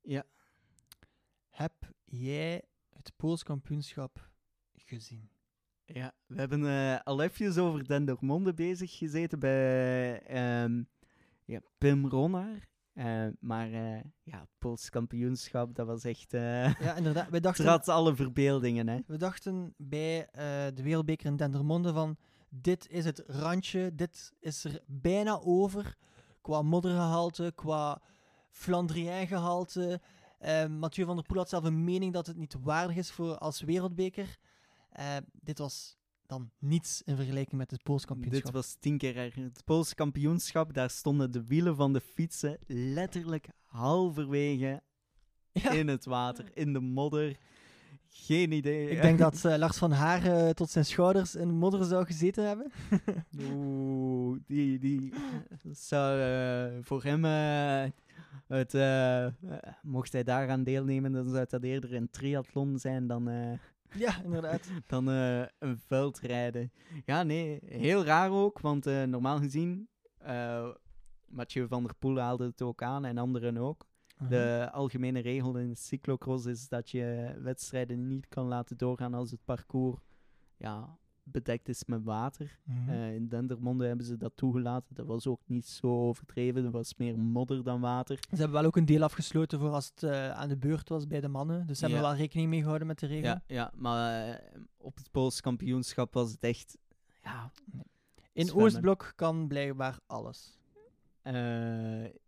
Ja. heb jij het Pools kampioenschap gezien? Ja, we hebben eh, al even over Dendermonde bezig gezeten bij ehm, ja, Pim Ronnaar. Eh, maar eh, ja, Pools kampioenschap, dat was echt... Ja, inderdaad. We dachten, trad alle verbeeldingen, hè. we dachten bij de Wereldbeker in Dendermonde van... Dit is het randje, dit is er bijna over. Qua moddergehalte, qua Flandrien-gehalte. Eh, Mathieu van der Poel had zelf een mening dat het niet waardig is voor als wereldbeker. Eh, dit was dan niets in vergelijking met het Pools kampioenschap. Dit was tien keer erger. Het Poolse kampioenschap, daar stonden de wielen van de fietsen letterlijk halverwege Ja. in het water, in de modder. Geen idee. Ik denk dat eh, Lars van Haar eh, tot zijn schouders in de modder zou gezeten hebben. Oeh, die, die zou voor hem, het, mocht hij daaraan deelnemen, dan zou dat eerder een triathlon zijn dan, ja, inderdaad. dan eh, een veldrijden. Ja, nee, heel raar ook, want eh, normaal gezien, eh Mathieu van der Poel haalde het ook aan en anderen ook. De algemene regel in cyclocross is dat je wedstrijden niet kan laten doorgaan als het parcours ja, bedekt is met water. Mhm. Eh, in Dendermonde hebben ze dat toegelaten. Dat was ook niet zo overdreven. Dat was meer modder dan water. Ze hebben wel ook een deel afgesloten voor als het eh, aan de beurt was bij de mannen. Dus ze hebben Ja. wel rekening mee gehouden met de regel. Ja, ja maar eh, op het Pools kampioenschap was het echt... Ja, In. Oostblok kan blijkbaar alles.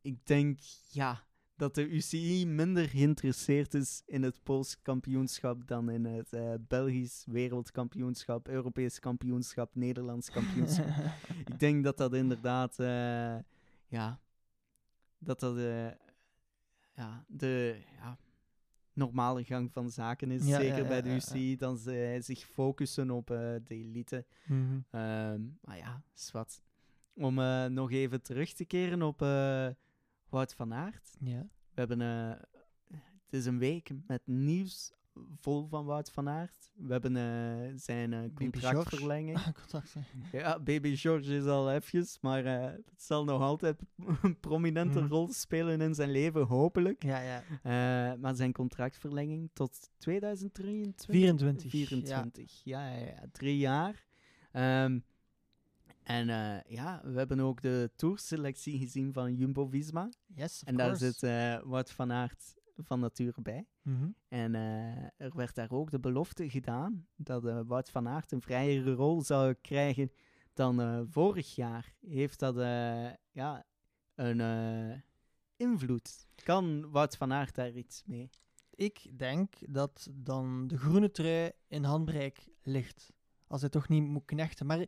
ik denk, ja, dat de UCI minder geïnteresseerd is in het Pools kampioenschap dan in het eh, Belgisch wereldkampioenschap, Europees kampioenschap, Nederlands kampioenschap. ik denk dat dat inderdaad, eh, ja, dat dat eh, ja, de ja, normale gang van zaken is. Ja, Zeker ja, bij de UCI, dan ze zich focussen op de elite. Ehm, maar ja, zwart. Om nog even terug te keren op Wout van Aert. Ja. We hebben, eh, het is een week met nieuws vol van Wout van Aert. We hebben eh, zijn eh, contractverlenging. Ja, Baby George is al even, maar het zal nog altijd een prominente Mhm. rol spelen in zijn leven, hopelijk. Ja, ja. Maar zijn contractverlenging tot 2023? 24. 24, ja, ja, ja, drie jaar. Ehm, en eh, ja, we hebben ook de tourselectie gezien van Jumbo-Visma. Yes, of En daar course. zit eh Wout van Aert van nature bij. Mhm. En eh, er werd daar ook de belofte gedaan dat Wout van Aert een vrijere rol zou krijgen dan vorig jaar. Heeft dat ja, een invloed? Kan Wout van Aert daar iets mee? Ik denk dat dan de groene trui in handbereik ligt. Als hij toch niet moet knechten. Maar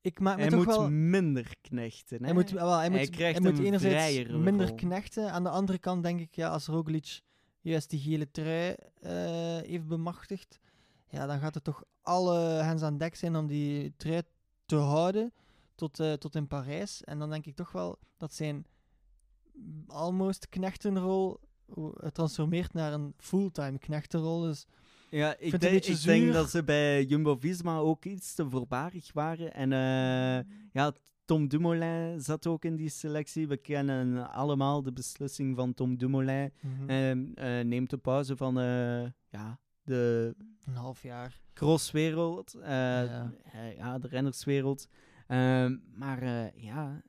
ik maak me Hij toch moet wel... minder knechten. Hè? Hij moet, wel, hij moet, krijgt hij moet een enerzijds minder rol. knechten. Aan de andere kant denk ik, ja, als Roglic juist die gele trui eh, heeft bemachtigd, ja, dan gaat er toch alle hens aan dek zijn om die trui te houden tot, eh, tot in Parijs. En dan denk ik toch wel dat zijn almost knechtenrol transformeert naar een fulltime knechtenrol. Dus Ja, ik, vind denk, ik dat ze bij Jumbo-Visma ook iets te voorbarig waren. En eh, ja, Tom Dumoulin zat ook in die selectie. We kennen allemaal de beslissing van Tom Dumoulin. eh, neemt de pauze van eh, ja, de een half jaar. crosswereld, Ja. ja, de rennerswereld. Ehm, maar ja,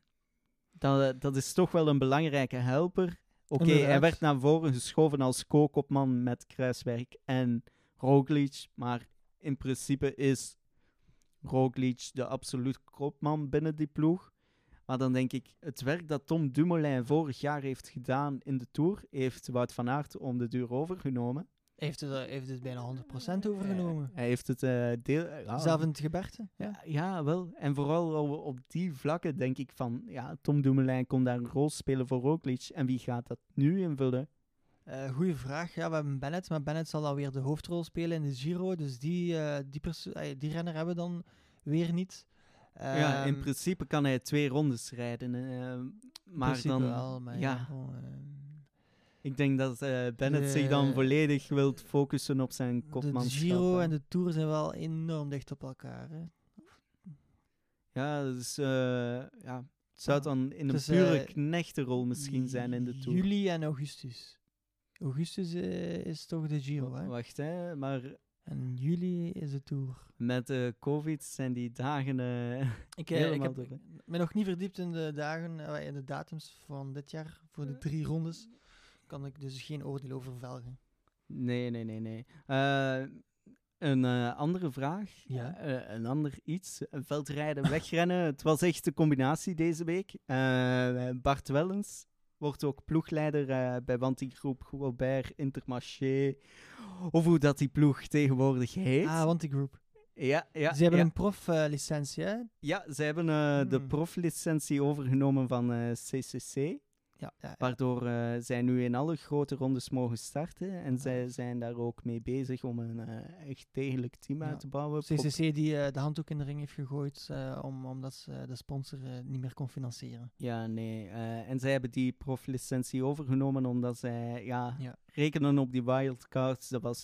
dat, dat is toch wel een belangrijke helper. Oké, hij werd naar voren geschoven als co-kopman met Kruiswerk en Roglic, maar in principe is Roglic de absoluut kopman binnen die ploeg. Maar dan denk ik, het werk dat Tom Dumoulin vorig jaar heeft gedaan in de Tour, heeft Wout van Aert om de duur overgenomen. Heeft het, er- heeft het bijna 100% overgenomen. Hij heeft het eh, deel... ja, Zelf in het geberte. Ja. ja, wel. En vooral op, op die vlakken denk ik van, ja, Tom Dumoulin kon daar een rol spelen voor Roglic. En wie gaat dat nu invullen? Eh goeie vraag. Ja, we hebben Bennett, maar Bennett zal dan weer de hoofdrol spelen in de Giro. Dus die, eh, die, eh, die renner hebben we dan weer niet. ja, in Ehm, principe kan hij twee rondes rijden. maar dan, wel, maar ja, ehm, ik denk dat Bennett De- zich dan volledig wilt focussen op zijn de, de kopmanschap. Giro en de Tour zijn wel enorm dicht op elkaar. Hè. Ja, dus ja, het zou dan in een Dus, pure knechtenrol misschien zijn in de Tour. Juli en augustus. Augustus eh, is toch de Giro, hè? Wacht, hè, maar En juli is de Tour. met eh, COVID zijn die dagen eh, Ik, eh, ik helemaal heb door. me nog niet verdiept in de dagen, eh, in de datums van dit jaar voor de drie rondes. Kan ik dus geen oordeel over velgen. Nee, nee, nee, nee. Eh, een eh, andere vraag. Ja. Eh, een ander iets. Veldrijden, wegrennen. Het was echt de combinatie deze week. Eh, Bart Wellens wordt ook ploegleider eh, bij Wantigroep Gobert Intermarché. Of hoe dat die ploeg tegenwoordig heet. Ah, want die groep. ja, ja, Ze hebben ja. een proflicentie, hè? ja, ze hebben eh, de Hmm. proflicentie overgenomen van eh, CCC. Ja, ja, ja. Waardoor eh, zij nu in alle grote rondes mogen starten. En zij zijn daar ook mee bezig om een eh, echt degelijk team uit te bouwen. CCC die eh, de handdoek in de ring heeft gegooid om, omdat ze de sponsor niet meer kon financieren. Ja, nee. en zij hebben die proflicentie overgenomen omdat zij ja, rekenen op die wildcards. Dat was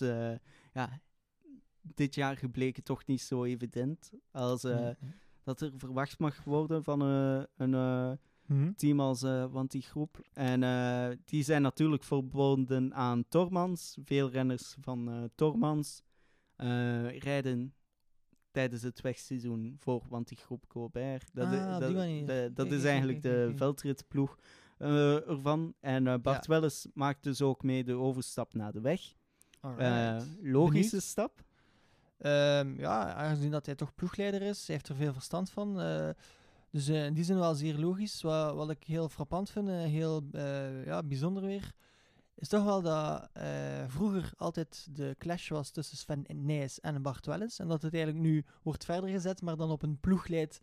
ja, dit jaar gebleken toch niet zo evident als Nee, nee. dat er verwacht mag worden van een Mhm. team als eh want die groep. En eh, die zijn natuurlijk verbonden aan Tormans. Veel renners van eh Tormans rijden tijdens het wegseizoen voor want die groep Colbert. Dat, Ah, dat, is eigenlijk de veldritploeg ervan. En Bart Ja. Welles maakt dus ook mee de overstap naar de weg. Logische Benieuwd. stap. Ehm, ja, aangezien dat hij toch ploegleider is, hij heeft er veel verstand van. Dus eh, in die zin wel zeer logisch. Wat, wat ik heel frappant vind, eh, heel eh, ja, bijzonder weer, is toch wel dat vroeger altijd de clash was tussen Sven Nijs en Bart Welles. En dat het eigenlijk nu wordt verder gezet, maar dan op een ploegleid,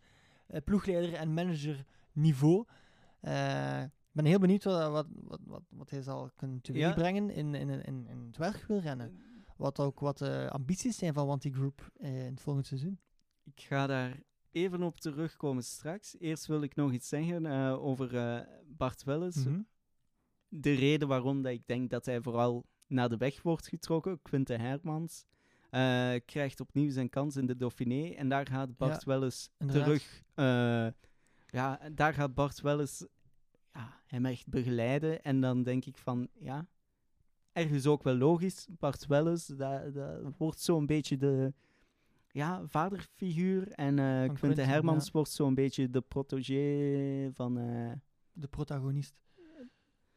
ploegleider- en manager niveau. Ik ben heel benieuwd wat, wat, wat, wat, hij zal kunnen teweegbrengen in, in, in, in, het werkwielrennen. Wat ook wat de ambities zijn van Wanty Group in het volgende seizoen. Ik ga daar even op terugkomen straks. Eerst wil ik nog iets zeggen eh, over eh, Bart Welles. Mhm. De reden waarom dat ik denk dat hij vooral naar de weg wordt getrokken, Quinte Hermans, eh, krijgt opnieuw zijn kans in de Dauphiné. En daar gaat Bart Welles terug. ja, daar gaat Bart Welles ja, hem echt begeleiden. En dan denk ik van, ja, ergens ook wel logisch. Bart Welles, dat, dat wordt zo'n beetje de ja, vaderfiguur. En Quinte Quinte, Hermans ja. wordt zo'n beetje de protégé van... eh, De protagonist.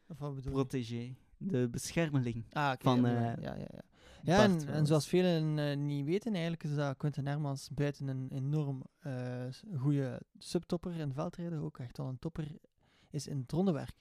Of wat bedoel protégé, de beschermeling. Ah, van, ja, eh, ja, ja, ja. Ja, en, en zoals velen niet weten, eigenlijk is dat Quentin Hermans buiten een enorm goede subtopper in veldrijden ook echt wel een topper is in het rondewerk.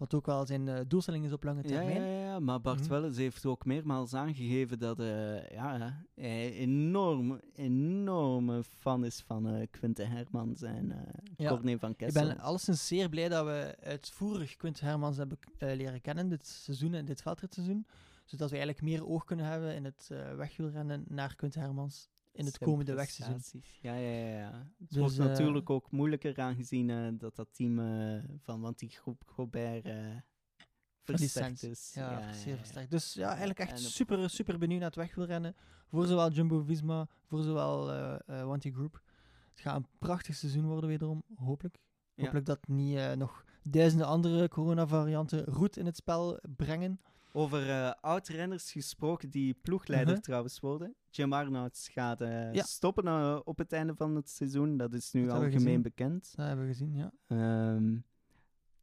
Wat ook wel zijn eh, doelstelling is op lange Ja, termijn. ja, ja, maar Bart Mhm. Welles heeft ook meermaals aangegeven dat eh, ja, hij enorm, enorme fan is van eh Quinte Hermans en Ja. Corné van Ik Kessel. ben alleszins zeer blij dat we uitvoerig Quentin Hermans hebben leren kennen dit seizoen en dit veldritseizoen. Zodat we eigenlijk meer oog kunnen hebben in het wegwielrennen naar Quentin Hermans in het komende wegseizoen. Ja, ja, ja. ja. Het Dus, wordt eh, natuurlijk ook moeilijker aangezien eh, dat dat team eh, van, want die groep Gobert versterkt is. Ja, zeer ja. versterkt. Dus ja, eigenlijk echt super, super benieuwd naar het wegwielrennen. Voor zowel Jumbo-Visma, voor zowel eh, Wanty Group. Het gaat een prachtig seizoen worden wederom, hopelijk. Hopelijk dat niet nog duizenden andere coronavarianten roet in het spel brengen. Over oud-renners gesproken die ploegleider Mhm. trouwens worden. Jim Arnouds gaat eh, Ja. stoppen eh, op het einde van het seizoen. Dat is nu Dat algemeen bekend. Dat hebben we gezien, ja. Ehm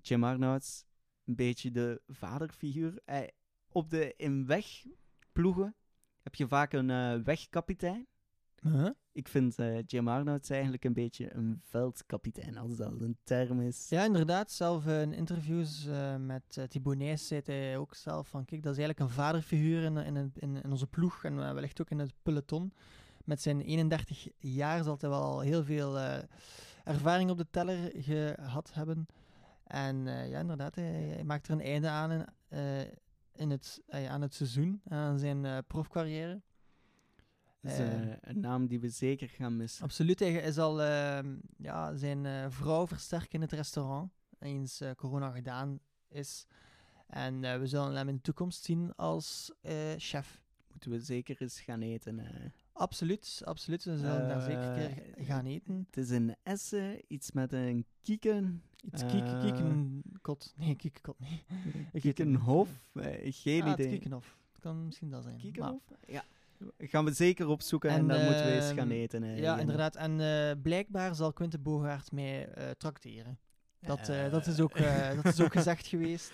Jim Arnouds, een beetje de vaderfiguur. Hij- op de in wegploegen heb je vaak een eh, Huh? Ik vind eh, Jim Arnouds eigenlijk een beetje een veldkapitein, als dat een term is. Ja, inderdaad. Zelf eh, in interviews met uh, Thibaut Nijs zei hij ook zelf van... Kijk, dat is eigenlijk een vaderfiguur in, in, in, in onze ploeg en wellicht ook in het peloton. Met zijn 31 jaar zal hij wel al heel veel ervaring op de teller gehad hebben. En ja, inderdaad, hij, hij maakt er een einde aan in, in het, aan het seizoen en aan zijn profcarrière. Eh, een naam die we zeker gaan missen. Absoluut, hij is al ehm, ja, zijn eh, vrouw versterken in het restaurant, eens corona gedaan is. En we zullen hem in de toekomst zien als chef. Moeten we zeker eens gaan eten. Absoluut, absoluut. We zullen daar zeker keer gaan eten. Het is een Essen, iets met een kieken. Iets kieken, kiekenkot. Nee, kiekenkot, niet. Kiekenhof? Geen Ah, het idee. Kiekenhof. Het kan misschien dat zijn. Maar- Kiekenhof? Ja. Gaan we zeker opzoeken en, En, dan moeten we eens ehm, gaan eten. eh, ja, inderdaad. En eh, blijkbaar zal Quinte Bogaert mij eh tracteren. Dat, eh, dat, is ook, dat is ook gezegd geweest.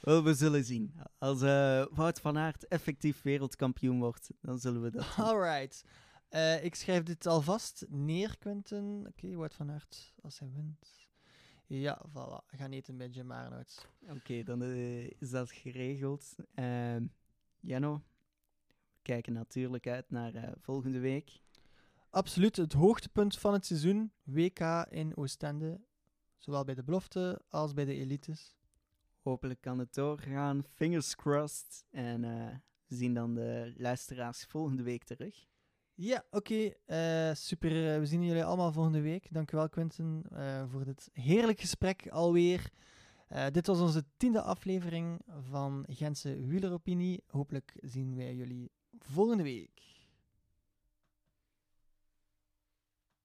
Wel, we zullen zien. Als Wout van Aert effectief wereldkampioen wordt, dan zullen we dat zien. Alright. Ik schrijf dit alvast neer, Quentin. Oké, Wout van Aert, als hij wint. Ja, voilà. Gaan eten bij Jim Arnouds. Oké, dan is dat geregeld. Ehm Jenno, we kijken natuurlijk uit naar eh, volgende week. Absoluut het hoogtepunt van het seizoen. WK in Oostende. Zowel bij de belofte als bij de elites. Hopelijk kan het doorgaan. Fingers crossed. En eh, we zien dan de luisteraars volgende week terug. Ja, oké. eh, super. We zien jullie allemaal volgende week. Dankjewel, Quentin, eh, voor dit heerlijk gesprek alweer. Dit was onze tiende aflevering van Gentse Wieleropinie. Hopelijk zien wij jullie volgende week.